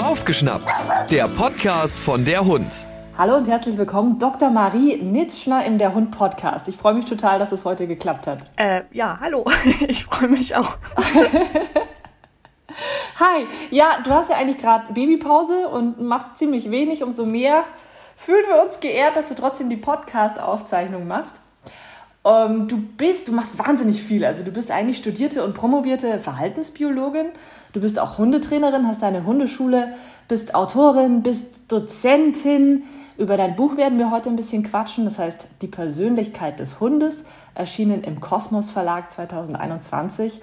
Aufgeschnappt, der Podcast von der Hund. Hallo und herzlich willkommen, Dr. Marie Nitschner im Der Hund Podcast. Ich freue mich total, dass es heute geklappt hat. Äh, ja, hallo. Ich freue mich auch. Hi, ja, du hast ja eigentlich gerade Babypause und machst ziemlich wenig. Umso mehr fühlen wir uns geehrt, dass du trotzdem die Podcast-Aufzeichnung machst. Ähm, du bist, du machst wahnsinnig viel. Also du bist eigentlich studierte und promovierte Verhaltensbiologin. Du bist auch Hundetrainerin, hast eine Hundeschule, bist Autorin, bist Dozentin. Über dein Buch werden wir heute ein bisschen quatschen. Das heißt, die Persönlichkeit des Hundes, erschienen im Kosmos Verlag 2021.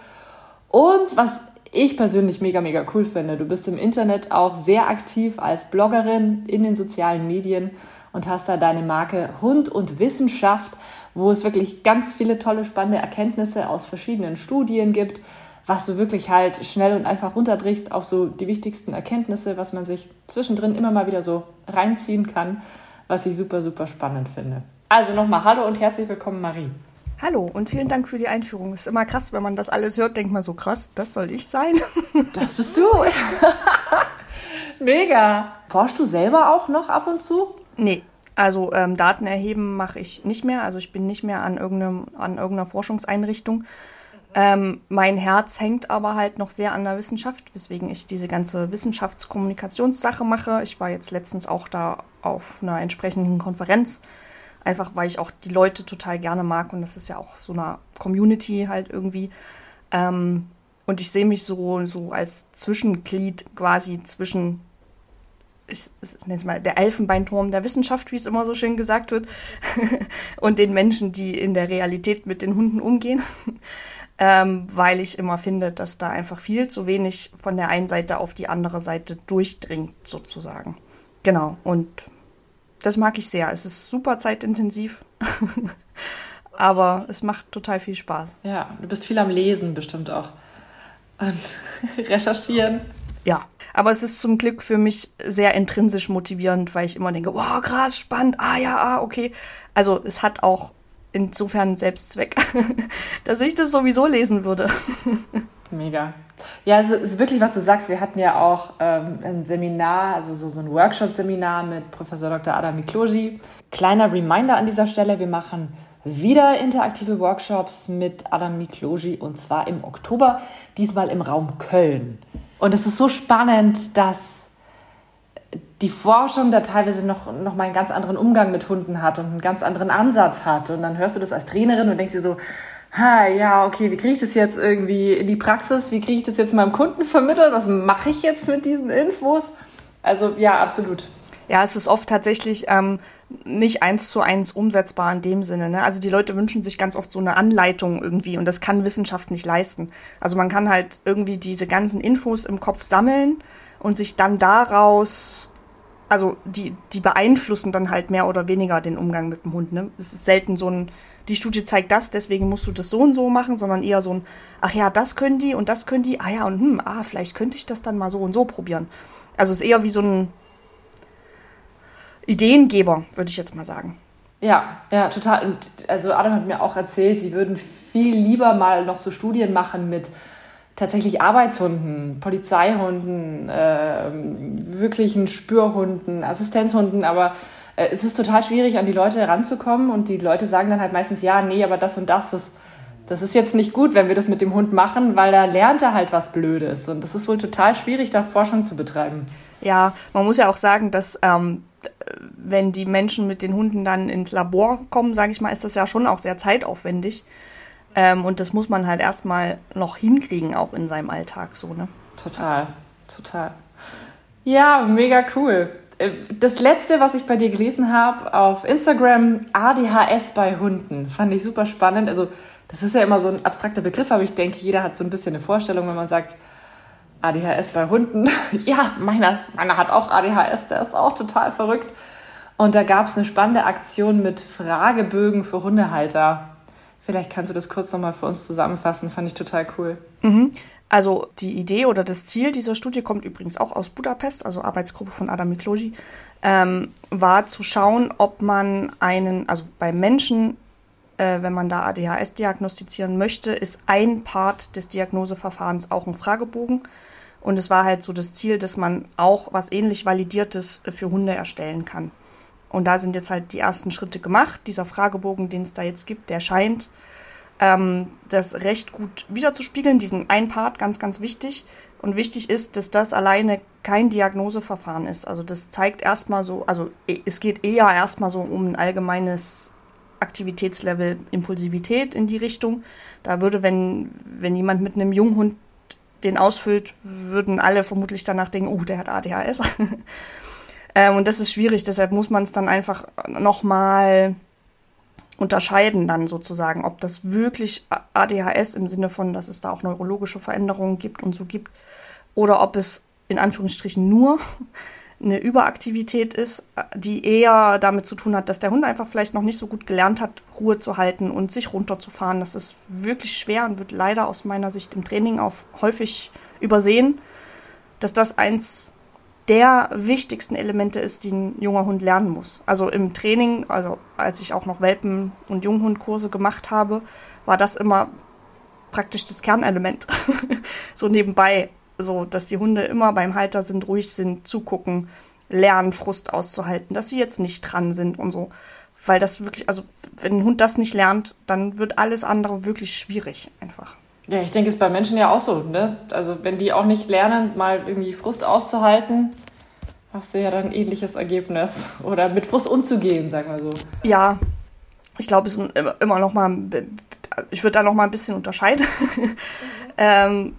Und was ich persönlich mega, mega cool finde. Du bist im Internet auch sehr aktiv als Bloggerin in den sozialen Medien und hast da deine Marke Hund und Wissenschaft, wo es wirklich ganz viele tolle, spannende Erkenntnisse aus verschiedenen Studien gibt, was du wirklich halt schnell und einfach runterbrichst auf so die wichtigsten Erkenntnisse, was man sich zwischendrin immer mal wieder so reinziehen kann, was ich super, super spannend finde. Also nochmal Hallo und herzlich willkommen, Marie. Hallo und vielen Dank für die Einführung. Ist immer krass, wenn man das alles hört, denkt man so krass, das soll ich sein. Das bist du. Mega. Forschst du selber auch noch ab und zu? Nee, also ähm, Daten erheben mache ich nicht mehr. Also ich bin nicht mehr an, irgendeinem, an irgendeiner Forschungseinrichtung. Ähm, mein Herz hängt aber halt noch sehr an der Wissenschaft, weswegen ich diese ganze Wissenschaftskommunikationssache mache. Ich war jetzt letztens auch da auf einer entsprechenden Konferenz Einfach weil ich auch die Leute total gerne mag und das ist ja auch so eine Community halt irgendwie. Ähm, und ich sehe mich so, so als Zwischenglied quasi zwischen, ich, ich nenne es mal, der Elfenbeinturm der Wissenschaft, wie es immer so schön gesagt wird, und den Menschen, die in der Realität mit den Hunden umgehen. ähm, weil ich immer finde, dass da einfach viel zu wenig von der einen Seite auf die andere Seite durchdringt, sozusagen. Genau, und das mag ich sehr. Es ist super zeitintensiv, aber es macht total viel Spaß. Ja, du bist viel am Lesen bestimmt auch und recherchieren. Ja, aber es ist zum Glück für mich sehr intrinsisch motivierend, weil ich immer denke, wow, krass, spannend, ah ja, ah, okay. Also es hat auch insofern Selbstzweck, dass ich das sowieso lesen würde. Mega. Ja, es ist wirklich, was du sagst. Wir hatten ja auch ähm, ein Seminar, also so, so ein Workshop-Seminar mit Professor Dr. Adam Mikloji. Kleiner Reminder an dieser Stelle, wir machen wieder interaktive Workshops mit Adam Mikloji und zwar im Oktober, diesmal im Raum Köln. Und es ist so spannend, dass die Forschung da teilweise noch, noch mal einen ganz anderen Umgang mit Hunden hat und einen ganz anderen Ansatz hat. Und dann hörst du das als Trainerin und denkst dir so, ha, ja, okay, wie kriege ich das jetzt irgendwie in die Praxis? Wie kriege ich das jetzt meinem Kunden vermittelt? Was mache ich jetzt mit diesen Infos? Also ja, absolut. Ja, es ist oft tatsächlich ähm, nicht eins zu eins umsetzbar in dem Sinne. Ne? Also die Leute wünschen sich ganz oft so eine Anleitung irgendwie und das kann Wissenschaft nicht leisten. Also man kann halt irgendwie diese ganzen Infos im Kopf sammeln und sich dann daraus, also die, die beeinflussen dann halt mehr oder weniger den Umgang mit dem Hund. Ne? Es ist selten so ein die Studie zeigt das, deswegen musst du das so und so machen, sondern eher so ein, ach ja, das können die und das können die, ah ja, und hm, ah, vielleicht könnte ich das dann mal so und so probieren. Also es ist eher wie so ein Ideengeber, würde ich jetzt mal sagen. Ja, ja, total. Und also Adam hat mir auch erzählt, sie würden viel lieber mal noch so Studien machen mit tatsächlich Arbeitshunden, Polizeihunden, äh, wirklichen Spürhunden, Assistenzhunden, aber äh, es ist total schwierig, an die Leute heranzukommen und die Leute sagen dann halt meistens, ja, nee, aber das und das, das, das ist jetzt nicht gut, wenn wir das mit dem Hund machen, weil da lernt er halt was Blödes. Und das ist wohl total schwierig, da Forschung zu betreiben. Ja, man muss ja auch sagen, dass ähm, wenn die Menschen mit den Hunden dann ins Labor kommen, sage ich mal, ist das ja schon auch sehr zeitaufwendig. Ähm, und das muss man halt erstmal noch hinkriegen, auch in seinem Alltag so, ne? Total, total. Ja, mega cool. Äh, das letzte, was ich bei dir gelesen habe auf Instagram, ADHS bei Hunden, fand ich super spannend. Also, das ist ja immer so ein abstrakter Begriff, aber ich denke, jeder hat so ein bisschen eine Vorstellung, wenn man sagt, ADHS bei Hunden. ja, meiner, meiner hat auch ADHS, der ist auch total verrückt. Und da gab es eine spannende Aktion mit Fragebögen für Hundehalter. Vielleicht kannst du das kurz nochmal für uns zusammenfassen, fand ich total cool. Mhm. Also die Idee oder das Ziel dieser Studie kommt übrigens auch aus Budapest, also Arbeitsgruppe von Adam Mikloji, ähm, war zu schauen, ob man einen, also bei Menschen, äh, wenn man da ADHS diagnostizieren möchte, ist ein Part des Diagnoseverfahrens auch ein Fragebogen. Und es war halt so das Ziel, dass man auch was ähnlich Validiertes für Hunde erstellen kann. Und da sind jetzt halt die ersten Schritte gemacht. Dieser Fragebogen, den es da jetzt gibt, der scheint ähm, das recht gut wiederzuspiegeln. Diesen ein Part, ganz, ganz wichtig. Und wichtig ist, dass das alleine kein Diagnoseverfahren ist. Also das zeigt erstmal so, also es geht eher erstmal so um ein allgemeines Aktivitätslevel Impulsivität in die Richtung. Da würde, wenn, wenn jemand mit einem Junghund den ausfüllt, würden alle vermutlich danach denken, oh, der hat ADHS. ähm, und das ist schwierig, deshalb muss man es dann einfach nochmal unterscheiden dann sozusagen, ob das wirklich ADHS im Sinne von, dass es da auch neurologische Veränderungen gibt und so gibt, oder ob es in Anführungsstrichen nur eine Überaktivität ist, die eher damit zu tun hat, dass der Hund einfach vielleicht noch nicht so gut gelernt hat, Ruhe zu halten und sich runterzufahren. Das ist wirklich schwer und wird leider aus meiner Sicht im Training auch häufig übersehen, dass das eins der wichtigsten Elemente ist, die ein junger Hund lernen muss. Also im Training, also als ich auch noch Welpen- und Junghundkurse gemacht habe, war das immer praktisch das Kernelement. so nebenbei, so dass die Hunde immer beim Halter sind, ruhig sind, zugucken, lernen, Frust auszuhalten, dass sie jetzt nicht dran sind und so. Weil das wirklich, also wenn ein Hund das nicht lernt, dann wird alles andere wirklich schwierig einfach. Ja, ich denke, es ist bei Menschen ja auch so, ne? Also wenn die auch nicht lernen, mal irgendwie Frust auszuhalten, hast du ja dann ein ähnliches Ergebnis. Oder mit Frust umzugehen, sagen wir so. Ja, ich glaube, es ist immer noch mal, ich würde da noch mal ein bisschen unterscheiden. ähm,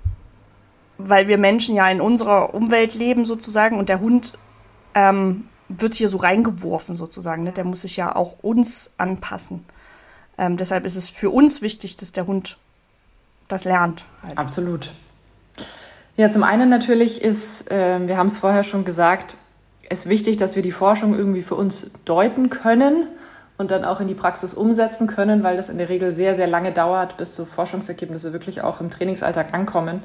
weil wir Menschen ja in unserer Umwelt leben sozusagen und der Hund ähm, wird hier so reingeworfen sozusagen. Ne? Der muss sich ja auch uns anpassen. Ähm, deshalb ist es für uns wichtig, dass der Hund das lernt. Halt. Absolut. Ja, zum einen natürlich ist, äh, wir haben es vorher schon gesagt, es wichtig, dass wir die Forschung irgendwie für uns deuten können und dann auch in die Praxis umsetzen können, weil das in der Regel sehr, sehr lange dauert, bis so Forschungsergebnisse wirklich auch im Trainingsalltag ankommen.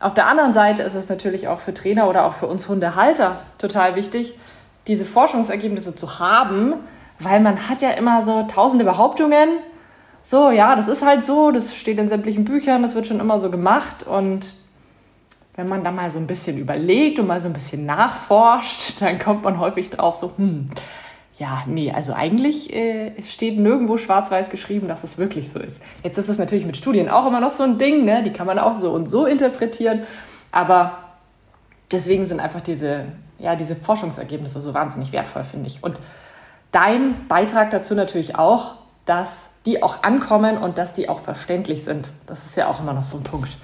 Auf der anderen Seite ist es natürlich auch für Trainer oder auch für uns Hundehalter total wichtig, diese Forschungsergebnisse zu haben, weil man hat ja immer so tausende Behauptungen so, ja, das ist halt so, das steht in sämtlichen Büchern, das wird schon immer so gemacht. Und wenn man da mal so ein bisschen überlegt und mal so ein bisschen nachforscht, dann kommt man häufig drauf so, hm, ja, nee, also eigentlich äh, steht nirgendwo schwarz-weiß geschrieben, dass es wirklich so ist. Jetzt ist es natürlich mit Studien auch immer noch so ein Ding, ne? die kann man auch so und so interpretieren, aber deswegen sind einfach diese, ja, diese Forschungsergebnisse so wahnsinnig wertvoll, finde ich. Und dein Beitrag dazu natürlich auch, dass die auch ankommen und dass die auch verständlich sind. Das ist ja auch immer noch so ein Punkt.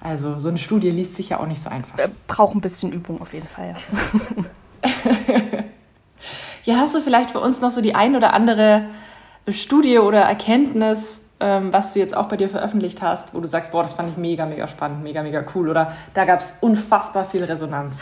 Also so eine Studie liest sich ja auch nicht so einfach. Äh, braucht ein bisschen Übung auf jeden Fall, ja. ja, hast du vielleicht für uns noch so die ein oder andere Studie oder Erkenntnis, ähm, was du jetzt auch bei dir veröffentlicht hast, wo du sagst, boah, das fand ich mega, mega spannend, mega, mega cool oder da gab es unfassbar viel Resonanz?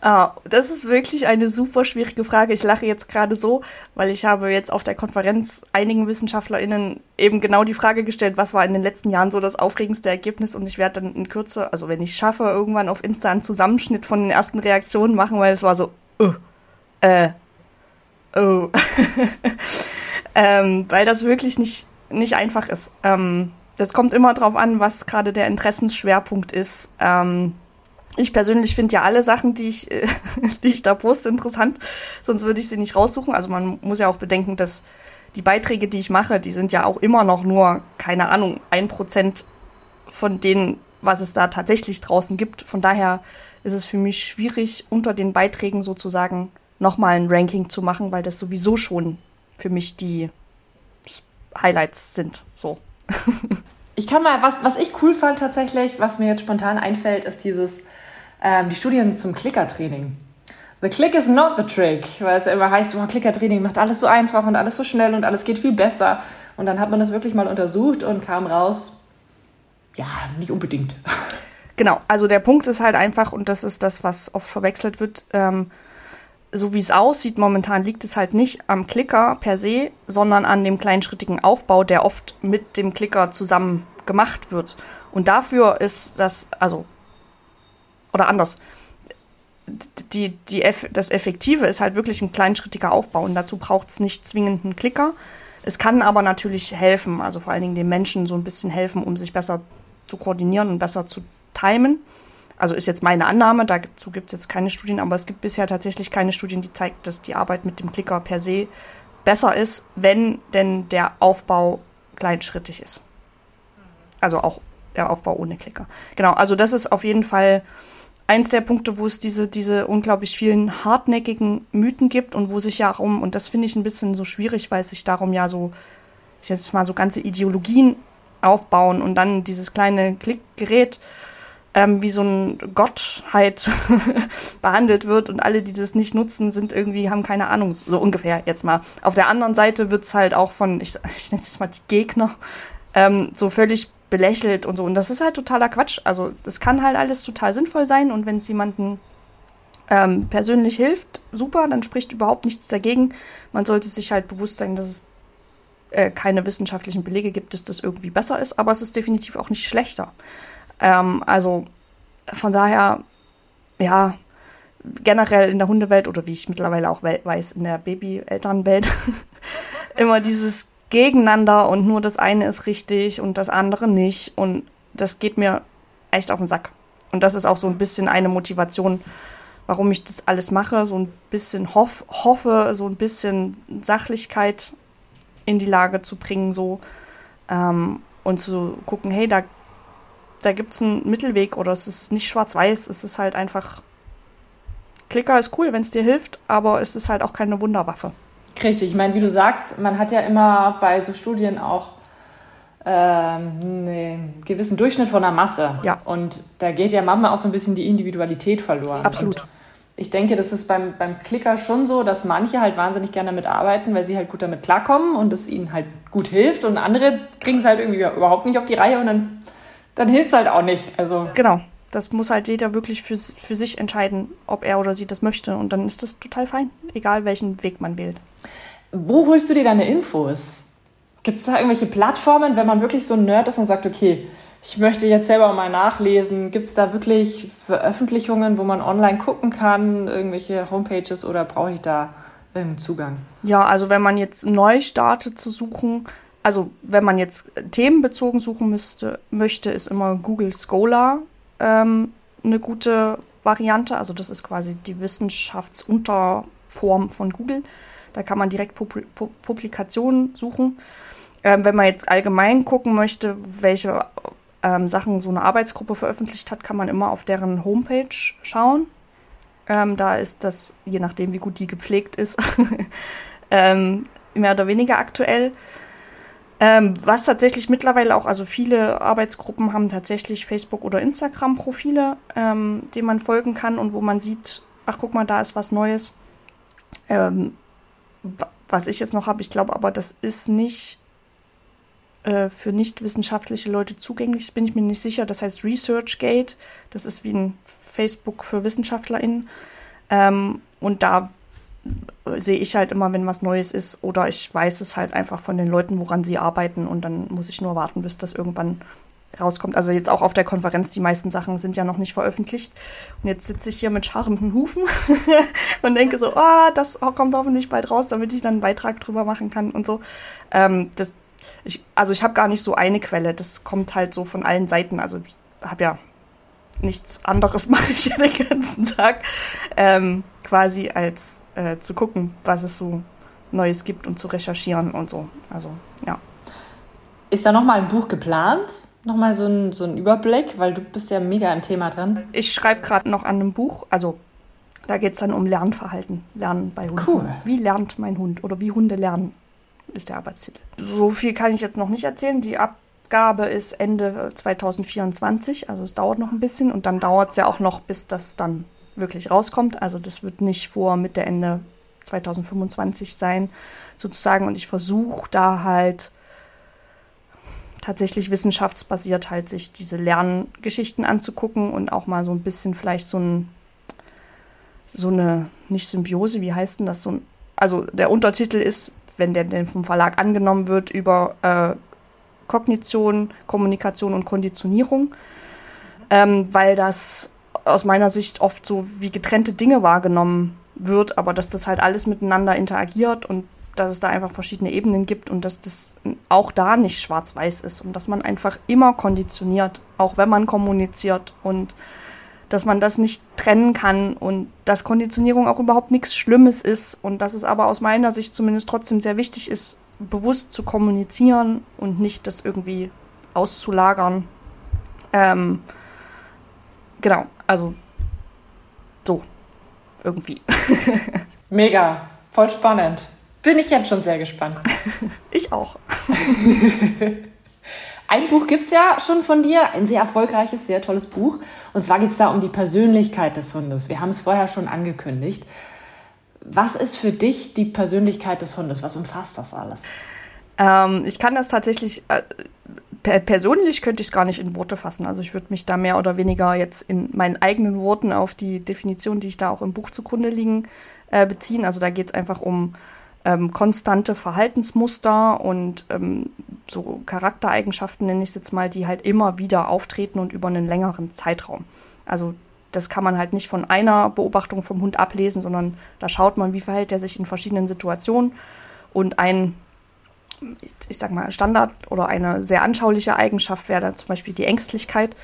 Ah, das ist wirklich eine super schwierige Frage. Ich lache jetzt gerade so, weil ich habe jetzt auf der Konferenz einigen WissenschaftlerInnen eben genau die Frage gestellt, was war in den letzten Jahren so das aufregendste Ergebnis und ich werde dann in Kürze, also wenn ich schaffe, irgendwann auf Insta einen Zusammenschnitt von den ersten Reaktionen machen, weil es war so, uh, äh, oh. ähm, weil das wirklich nicht, nicht einfach ist. Ähm, das kommt immer drauf an, was gerade der Interessensschwerpunkt ist. Ähm, ich persönlich finde ja alle Sachen, die ich, äh, die ich da poste, interessant, sonst würde ich sie nicht raussuchen. Also man muss ja auch bedenken, dass die Beiträge, die ich mache, die sind ja auch immer noch nur, keine Ahnung, ein Prozent von denen, was es da tatsächlich draußen gibt. Von daher ist es für mich schwierig, unter den Beiträgen sozusagen nochmal ein Ranking zu machen, weil das sowieso schon für mich die Highlights sind. So. Ich kann mal, was, was ich cool fand tatsächlich, was mir jetzt spontan einfällt, ist dieses ähm, die Studien zum Klickertraining. The click is not the trick, weil es ja immer heißt, oh, Klickertraining macht alles so einfach und alles so schnell und alles geht viel besser. Und dann hat man das wirklich mal untersucht und kam raus, ja, nicht unbedingt. Genau, also der Punkt ist halt einfach, und das ist das, was oft verwechselt wird, ähm, so wie es aussieht momentan, liegt es halt nicht am Klicker per se, sondern an dem kleinschrittigen Aufbau, der oft mit dem Klicker zusammen gemacht wird. Und dafür ist das, also oder anders. Die, die, das Effektive ist halt wirklich ein kleinschrittiger Aufbau und dazu braucht es nicht zwingend einen Klicker. Es kann aber natürlich helfen, also vor allen Dingen den Menschen so ein bisschen helfen, um sich besser zu koordinieren und besser zu timen. Also ist jetzt meine Annahme, dazu gibt es jetzt keine Studien, aber es gibt bisher tatsächlich keine Studien, die zeigt, dass die Arbeit mit dem Klicker per se besser ist, wenn denn der Aufbau kleinschrittig ist. Also auch der Aufbau ohne Klicker. Genau, also das ist auf jeden Fall eins der Punkte, wo es diese, diese unglaublich vielen hartnäckigen Mythen gibt und wo sich ja auch um, und das finde ich ein bisschen so schwierig, weil sich darum ja so, ich jetzt mal so ganze Ideologien aufbauen und dann dieses kleine Klickgerät ähm, wie so ein Gottheit behandelt wird und alle, die das nicht nutzen, sind irgendwie, haben keine Ahnung, so ungefähr jetzt mal. Auf der anderen Seite wird es halt auch von, ich, ich nenne es jetzt mal die Gegner, ähm, so völlig belächelt und so. Und das ist halt totaler Quatsch. Also das kann halt alles total sinnvoll sein und wenn es jemanden ähm, persönlich hilft, super, dann spricht überhaupt nichts dagegen. Man sollte sich halt bewusst sein, dass es äh, keine wissenschaftlichen Belege gibt, dass das irgendwie besser ist, aber es ist definitiv auch nicht schlechter. Ähm, also von daher, ja, generell in der Hundewelt oder wie ich mittlerweile auch weiß, in der Baby-Elternwelt, immer dieses Gegeneinander und nur das eine ist richtig und das andere nicht. Und das geht mir echt auf den Sack. Und das ist auch so ein bisschen eine Motivation, warum ich das alles mache. So ein bisschen hoff, hoffe, so ein bisschen Sachlichkeit in die Lage zu bringen, so ähm, und zu gucken, hey, da da gibt es einen Mittelweg oder es ist nicht schwarz-weiß, es ist halt einfach. Klicker ist cool, wenn es dir hilft, aber es ist halt auch keine Wunderwaffe. Richtig, ich meine, wie du sagst, man hat ja immer bei so Studien auch ähm, einen gewissen Durchschnitt von der Masse. Ja. Und da geht ja manchmal auch so ein bisschen die Individualität verloren. Absolut. Und ich denke, das ist beim, beim Klicker schon so, dass manche halt wahnsinnig gerne damit arbeiten, weil sie halt gut damit klarkommen und es ihnen halt gut hilft und andere kriegen es halt irgendwie überhaupt nicht auf die Reihe und dann dann hilft es halt auch nicht. Also genau. Das muss halt jeder wirklich für, für sich entscheiden, ob er oder sie das möchte. Und dann ist das total fein, egal welchen Weg man wählt. Wo holst du dir deine Infos? Gibt es da irgendwelche Plattformen, wenn man wirklich so ein Nerd ist und sagt, okay, ich möchte jetzt selber mal nachlesen. Gibt es da wirklich Veröffentlichungen, wo man online gucken kann, irgendwelche Homepages oder brauche ich da irgendeinen Zugang? Ja, also wenn man jetzt neu startet zu suchen, also wenn man jetzt themenbezogen suchen müsste, möchte, ist immer Google Scholar ähm, eine gute Variante. Also das ist quasi die Wissenschaftsunterform von Google. Da kann man direkt Pub Publikationen suchen. Ähm, wenn man jetzt allgemein gucken möchte, welche ähm, Sachen so eine Arbeitsgruppe veröffentlicht hat, kann man immer auf deren Homepage schauen. Ähm, da ist das, je nachdem wie gut die gepflegt ist, ähm, mehr oder weniger aktuell. Ähm, was tatsächlich mittlerweile auch, also viele Arbeitsgruppen haben tatsächlich Facebook- oder Instagram-Profile, ähm, denen man folgen kann und wo man sieht, ach guck mal, da ist was Neues. Ähm, was ich jetzt noch habe, ich glaube aber, das ist nicht äh, für nicht wissenschaftliche Leute zugänglich, bin ich mir nicht sicher. Das heißt ResearchGate, das ist wie ein Facebook für WissenschaftlerInnen. Ähm, und da sehe ich halt immer, wenn was Neues ist oder ich weiß es halt einfach von den Leuten, woran sie arbeiten und dann muss ich nur warten, bis das irgendwann rauskommt. Also jetzt auch auf der Konferenz, die meisten Sachen sind ja noch nicht veröffentlicht. Und jetzt sitze ich hier mit scharrenden Hufen und denke so, oh, das kommt hoffentlich bald raus, damit ich dann einen Beitrag drüber machen kann und so. Ähm, das, ich, also ich habe gar nicht so eine Quelle, das kommt halt so von allen Seiten. Also ich habe ja nichts anderes mache ich ja den ganzen Tag ähm, quasi als äh, zu gucken, was es so Neues gibt und zu recherchieren und so. Also, ja. Ist da nochmal ein Buch geplant? Nochmal so ein, so ein Überblick, weil du bist ja mega im Thema dran. Ich schreibe gerade noch an einem Buch, also da geht es dann um Lernverhalten, Lernen bei Hunden. Cool. Wie lernt mein Hund oder wie Hunde lernen, ist der Arbeitstitel. So viel kann ich jetzt noch nicht erzählen. Die Abgabe ist Ende 2024, also es dauert noch ein bisschen und dann dauert es ja auch noch, bis das dann wirklich rauskommt. Also das wird nicht vor Mitte, Ende 2025 sein, sozusagen. Und ich versuche da halt tatsächlich wissenschaftsbasiert halt sich diese Lerngeschichten anzugucken und auch mal so ein bisschen vielleicht so ein so eine nicht Symbiose, wie heißt denn das so ein also der Untertitel ist, wenn der denn vom Verlag angenommen wird über äh, Kognition, Kommunikation und Konditionierung, ähm, weil das aus meiner Sicht oft so wie getrennte Dinge wahrgenommen wird, aber dass das halt alles miteinander interagiert und dass es da einfach verschiedene Ebenen gibt und dass das auch da nicht schwarz-weiß ist und dass man einfach immer konditioniert, auch wenn man kommuniziert und dass man das nicht trennen kann und dass Konditionierung auch überhaupt nichts Schlimmes ist und dass es aber aus meiner Sicht zumindest trotzdem sehr wichtig ist, bewusst zu kommunizieren und nicht das irgendwie auszulagern. Ähm, genau, also so, irgendwie. Mega, voll spannend. Bin ich jetzt schon sehr gespannt. ich auch. Ein Buch gibt es ja schon von dir, ein sehr erfolgreiches, sehr tolles Buch. Und zwar geht es da um die Persönlichkeit des Hundes. Wir haben es vorher schon angekündigt. Was ist für dich die Persönlichkeit des Hundes? Was umfasst das alles? Ähm, ich kann das tatsächlich, äh, per persönlich könnte ich es gar nicht in Worte fassen. Also ich würde mich da mehr oder weniger jetzt in meinen eigenen Worten auf die Definition, die ich da auch im Buch zugrunde liegen, äh, beziehen. Also da geht es einfach um ähm, konstante Verhaltensmuster und ähm, so Charaktereigenschaften, nenne ich es jetzt mal, die halt immer wieder auftreten und über einen längeren Zeitraum. Also das kann man halt nicht von einer Beobachtung vom Hund ablesen, sondern da schaut man, wie verhält er sich in verschiedenen Situationen. Und ein, ich, ich sag mal, Standard oder eine sehr anschauliche Eigenschaft wäre dann zum Beispiel die Ängstlichkeit.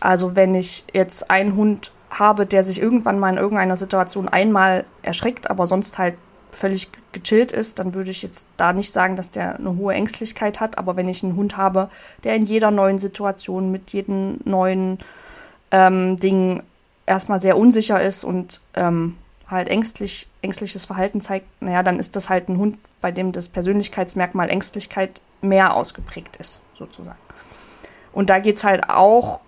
Also wenn ich jetzt einen Hund habe, der sich irgendwann mal in irgendeiner Situation einmal erschreckt, aber sonst halt völlig gechillt ist, dann würde ich jetzt da nicht sagen, dass der eine hohe Ängstlichkeit hat. Aber wenn ich einen Hund habe, der in jeder neuen Situation mit jedem neuen ähm, Ding erstmal sehr unsicher ist und ähm, halt ängstlich, ängstliches Verhalten zeigt, naja, dann ist das halt ein Hund, bei dem das Persönlichkeitsmerkmal Ängstlichkeit mehr ausgeprägt ist, sozusagen. Und da geht es halt auch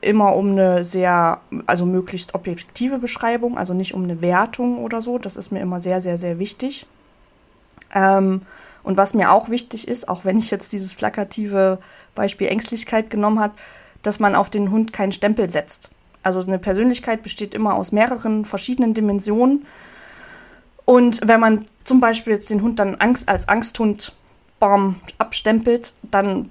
immer um eine sehr, also möglichst objektive Beschreibung, also nicht um eine Wertung oder so. Das ist mir immer sehr, sehr, sehr wichtig. Ähm, und was mir auch wichtig ist, auch wenn ich jetzt dieses plakative Beispiel Ängstlichkeit genommen habe, dass man auf den Hund keinen Stempel setzt. Also eine Persönlichkeit besteht immer aus mehreren verschiedenen Dimensionen. Und wenn man zum Beispiel jetzt den Hund dann Angst, als Angsthund bam, abstempelt, dann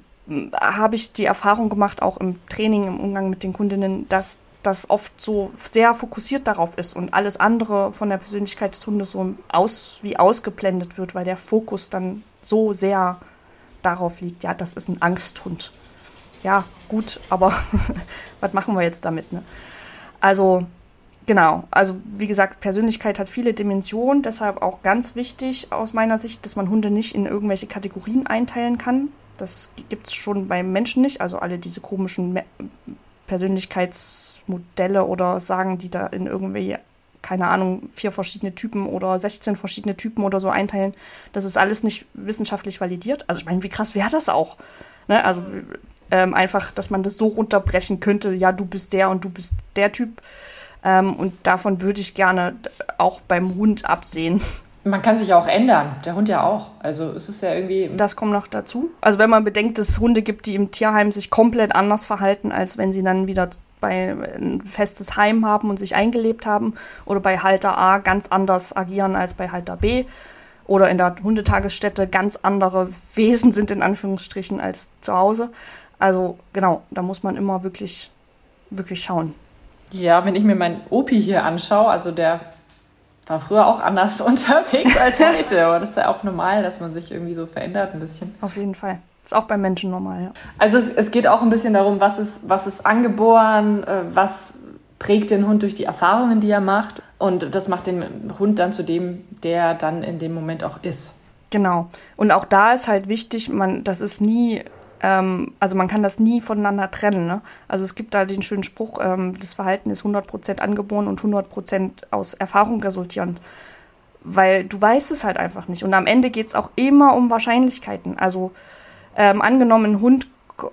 habe ich die Erfahrung gemacht, auch im Training, im Umgang mit den Kundinnen, dass das oft so sehr fokussiert darauf ist und alles andere von der Persönlichkeit des Hundes so aus, wie ausgeblendet wird, weil der Fokus dann so sehr darauf liegt, ja, das ist ein Angsthund. Ja, gut, aber was machen wir jetzt damit? Ne? Also, genau, also wie gesagt, Persönlichkeit hat viele Dimensionen, deshalb auch ganz wichtig aus meiner Sicht, dass man Hunde nicht in irgendwelche Kategorien einteilen kann. Das gibt es schon beim Menschen nicht. Also alle diese komischen Me Persönlichkeitsmodelle oder sagen, die da in irgendwie, keine Ahnung, vier verschiedene Typen oder 16 verschiedene Typen oder so einteilen. Das ist alles nicht wissenschaftlich validiert. Also ich meine, wie krass wäre das auch? Ne? Also ähm, einfach, dass man das so runterbrechen könnte, ja, du bist der und du bist der Typ. Ähm, und davon würde ich gerne auch beim Hund absehen. Man kann sich auch ändern, der Hund ja auch. Also es ist ja irgendwie. Das kommt noch dazu. Also wenn man bedenkt, dass es Hunde gibt, die im Tierheim sich komplett anders verhalten, als wenn sie dann wieder bei ein festes Heim haben und sich eingelebt haben oder bei Halter A ganz anders agieren als bei Halter B oder in der Hundetagesstätte ganz andere Wesen sind in Anführungsstrichen als zu Hause. Also genau, da muss man immer wirklich wirklich schauen. Ja, wenn ich mir meinen Opi hier anschaue, also der war früher auch anders unterwegs als heute. Aber das ist ja auch normal, dass man sich irgendwie so verändert ein bisschen. Auf jeden Fall. Ist auch beim Menschen normal, ja. Also es, es geht auch ein bisschen darum, was ist, was ist angeboren, äh, was prägt den Hund durch die Erfahrungen, die er macht. Und das macht den Hund dann zu dem, der dann in dem Moment auch ist. Genau. Und auch da ist halt wichtig, man, das ist nie ähm, also man kann das nie voneinander trennen. Ne? Also es gibt da den schönen Spruch, ähm, das Verhalten ist 100% angeboren und 100% aus Erfahrung resultierend. Weil du weißt es halt einfach nicht. Und am Ende geht es auch immer um Wahrscheinlichkeiten. Also ähm, angenommen, ein Hund,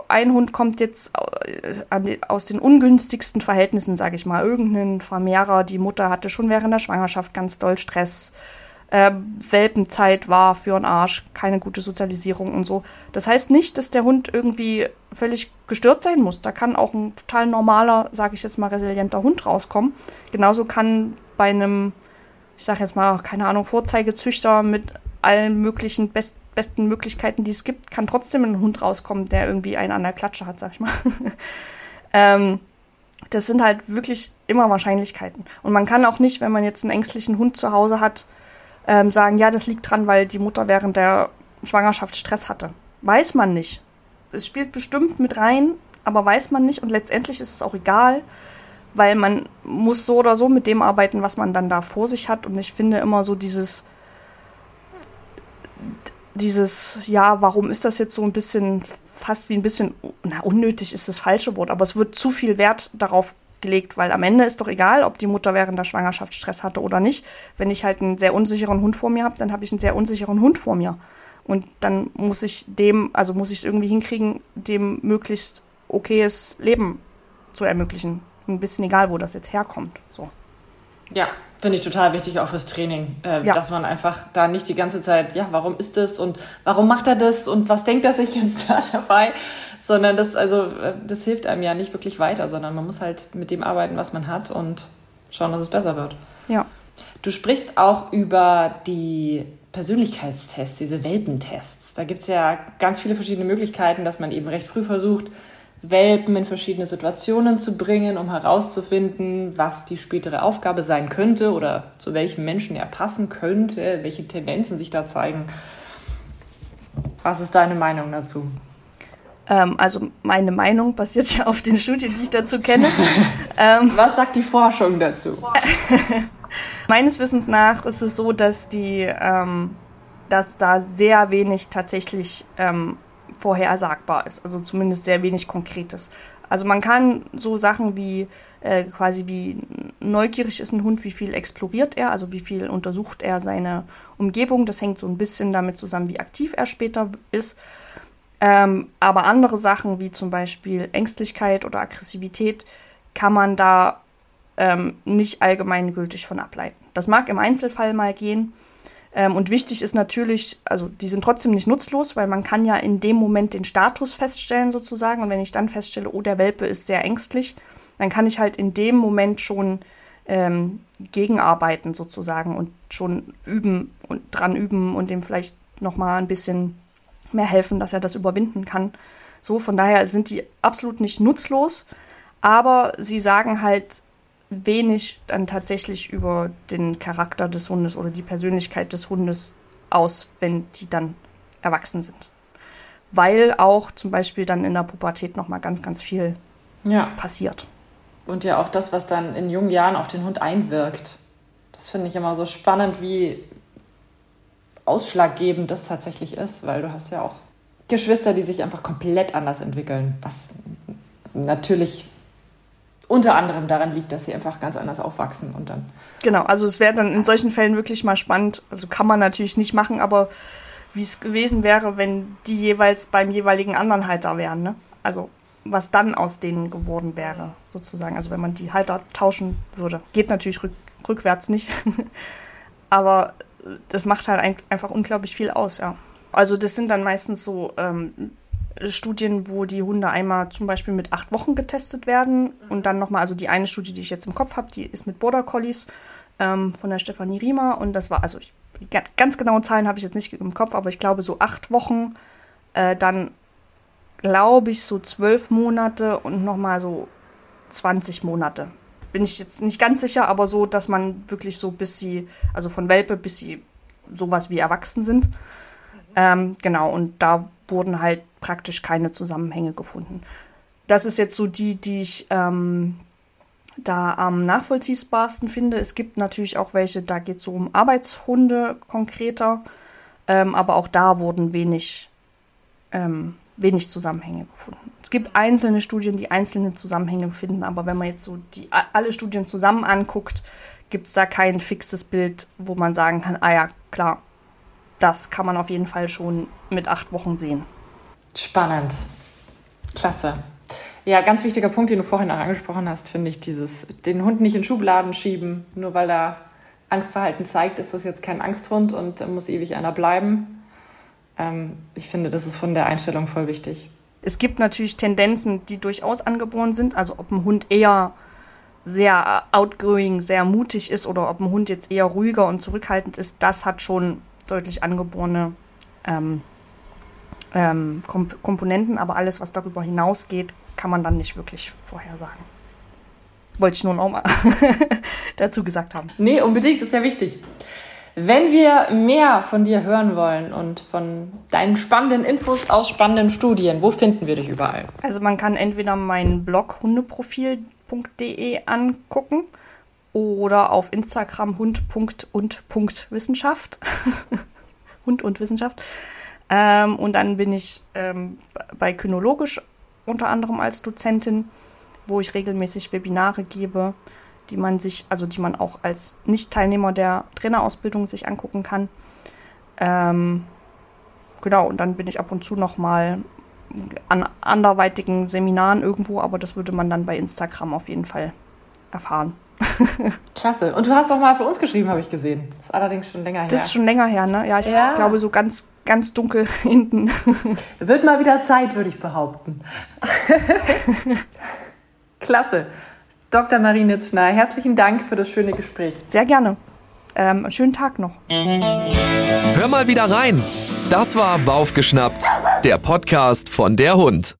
ein Hund kommt jetzt äh, aus den ungünstigsten Verhältnissen, sage ich mal. Irgendein Vermehrer, die Mutter hatte schon während der Schwangerschaft ganz doll Stress äh, Welpenzeit war für einen Arsch, keine gute Sozialisierung und so. Das heißt nicht, dass der Hund irgendwie völlig gestört sein muss. Da kann auch ein total normaler, sage ich jetzt mal, resilienter Hund rauskommen. Genauso kann bei einem, ich sage jetzt mal, keine Ahnung, Vorzeigezüchter mit allen möglichen best, besten Möglichkeiten, die es gibt, kann trotzdem ein Hund rauskommen, der irgendwie einen an der Klatsche hat, sag ich mal. ähm, das sind halt wirklich immer Wahrscheinlichkeiten. Und man kann auch nicht, wenn man jetzt einen ängstlichen Hund zu Hause hat, ähm, sagen, ja, das liegt dran, weil die Mutter während der Schwangerschaft Stress hatte. Weiß man nicht. Es spielt bestimmt mit rein, aber weiß man nicht und letztendlich ist es auch egal, weil man muss so oder so mit dem arbeiten, was man dann da vor sich hat. Und ich finde immer so dieses, dieses, ja, warum ist das jetzt so ein bisschen, fast wie ein bisschen, na, unnötig ist das falsche Wort, aber es wird zu viel Wert darauf gelegt, weil am Ende ist doch egal, ob die Mutter während der Schwangerschaft Stress hatte oder nicht. Wenn ich halt einen sehr unsicheren Hund vor mir habe, dann habe ich einen sehr unsicheren Hund vor mir. Und dann muss ich dem, also muss ich es irgendwie hinkriegen, dem möglichst okayes Leben zu ermöglichen. Ein bisschen egal, wo das jetzt herkommt. So. Ja, finde ich total wichtig auch fürs Training, äh, ja. dass man einfach da nicht die ganze Zeit, ja, warum ist das und warum macht er das und was denkt er sich jetzt da dabei, sondern das, also, äh, das hilft einem ja nicht wirklich weiter, sondern man muss halt mit dem arbeiten, was man hat und schauen, dass es besser wird. Ja. Du sprichst auch über die Persönlichkeitstests, diese Welpentests. Da gibt es ja ganz viele verschiedene Möglichkeiten, dass man eben recht früh versucht, Welpen in verschiedene Situationen zu bringen, um herauszufinden, was die spätere Aufgabe sein könnte oder zu welchem Menschen er passen könnte, welche Tendenzen sich da zeigen. Was ist deine Meinung dazu? Ähm, also meine Meinung basiert ja auf den Studien, die ich dazu kenne. ähm, was sagt die Forschung dazu? Meines Wissens nach ist es so, dass die, ähm, dass da sehr wenig tatsächlich ähm, vorhersagbar ist, also zumindest sehr wenig Konkretes. Also man kann so Sachen wie äh, quasi wie neugierig ist ein Hund, wie viel exploriert er, also wie viel untersucht er seine Umgebung. Das hängt so ein bisschen damit zusammen, wie aktiv er später ist. Ähm, aber andere Sachen wie zum Beispiel Ängstlichkeit oder Aggressivität kann man da ähm, nicht allgemeingültig von ableiten. Das mag im Einzelfall mal gehen, ähm, und wichtig ist natürlich, also die sind trotzdem nicht nutzlos, weil man kann ja in dem Moment den Status feststellen sozusagen. Und wenn ich dann feststelle, oh, der Welpe ist sehr ängstlich, dann kann ich halt in dem Moment schon ähm, gegenarbeiten sozusagen und schon üben und dran üben und dem vielleicht nochmal ein bisschen mehr helfen, dass er das überwinden kann. So, von daher sind die absolut nicht nutzlos, aber sie sagen halt wenig dann tatsächlich über den Charakter des Hundes oder die Persönlichkeit des Hundes aus, wenn die dann erwachsen sind. Weil auch zum Beispiel dann in der Pubertät nochmal ganz, ganz viel ja. passiert. Und ja auch das, was dann in jungen Jahren auf den Hund einwirkt. Das finde ich immer so spannend, wie ausschlaggebend das tatsächlich ist, weil du hast ja auch Geschwister, die sich einfach komplett anders entwickeln, was natürlich unter anderem daran liegt, dass sie einfach ganz anders aufwachsen und dann. Genau, also es wäre dann in solchen Fällen wirklich mal spannend. Also kann man natürlich nicht machen, aber wie es gewesen wäre, wenn die jeweils beim jeweiligen anderen Halter wären, ne? Also was dann aus denen geworden wäre, sozusagen. Also wenn man die Halter tauschen würde. Geht natürlich rück, rückwärts nicht. aber das macht halt ein, einfach unglaublich viel aus, ja. Also das sind dann meistens so ähm, Studien, wo die Hunde einmal zum Beispiel mit acht Wochen getestet werden und dann nochmal, also die eine Studie, die ich jetzt im Kopf habe, die ist mit Border Collies ähm, von der Stefanie Riemer und das war, also ich, ganz genaue Zahlen habe ich jetzt nicht im Kopf, aber ich glaube so acht Wochen, äh, dann glaube ich so zwölf Monate und nochmal so 20 Monate. Bin ich jetzt nicht ganz sicher, aber so, dass man wirklich so bis sie, also von Welpe bis sie sowas wie erwachsen sind. Ähm, genau, und da wurden halt praktisch keine Zusammenhänge gefunden. Das ist jetzt so die, die ich ähm, da am nachvollziehbarsten finde. Es gibt natürlich auch welche, da geht es so um Arbeitshunde konkreter, ähm, aber auch da wurden wenig, ähm, wenig Zusammenhänge gefunden. Es gibt einzelne Studien, die einzelne Zusammenhänge finden, aber wenn man jetzt so die, alle Studien zusammen anguckt, gibt es da kein fixes Bild, wo man sagen kann, ah ja, klar, das kann man auf jeden Fall schon mit acht Wochen sehen. Spannend. Klasse. Ja, ganz wichtiger Punkt, den du vorhin auch angesprochen hast, finde ich, dieses, den Hund nicht in Schubladen schieben, nur weil er Angstverhalten zeigt, ist das jetzt kein Angsthund und muss ewig einer bleiben. Ähm, ich finde, das ist von der Einstellung voll wichtig. Es gibt natürlich Tendenzen, die durchaus angeboren sind, also ob ein Hund eher sehr outgoing, sehr mutig ist oder ob ein Hund jetzt eher ruhiger und zurückhaltend ist, das hat schon deutlich angeborene ähm, ähm, Komp Komponenten, aber alles, was darüber hinausgeht, kann man dann nicht wirklich vorhersagen. Wollte ich nur noch mal dazu gesagt haben. Nee, unbedingt, ist ja wichtig. Wenn wir mehr von dir hören wollen und von deinen spannenden Infos aus spannenden Studien, wo finden wir dich überall? Also man kann entweder meinen Blog Hundeprofil hund.de angucken oder auf Instagram hund.und.wissenschaft. Hund und Wissenschaft. Ähm, und dann bin ich ähm, bei Kynologisch unter anderem als Dozentin, wo ich regelmäßig Webinare gebe, die man sich, also die man auch als Nicht-Teilnehmer der Trainerausbildung sich angucken kann. Ähm, genau, und dann bin ich ab und zu noch mal an anderweitigen Seminaren irgendwo, aber das würde man dann bei Instagram auf jeden Fall erfahren. Klasse. Und du hast auch mal für uns geschrieben, habe ich gesehen. Das ist allerdings schon länger her. Das ist schon länger her, ne? Ja, ich ja. glaube so ganz, ganz dunkel hinten. Wird mal wieder Zeit, würde ich behaupten. Klasse. Dr. Marie Nitzschner, herzlichen Dank für das schöne Gespräch. Sehr gerne. Ähm, schönen Tag noch. Hör mal wieder rein. Das war Baufgeschnappt, der Podcast von der Hund.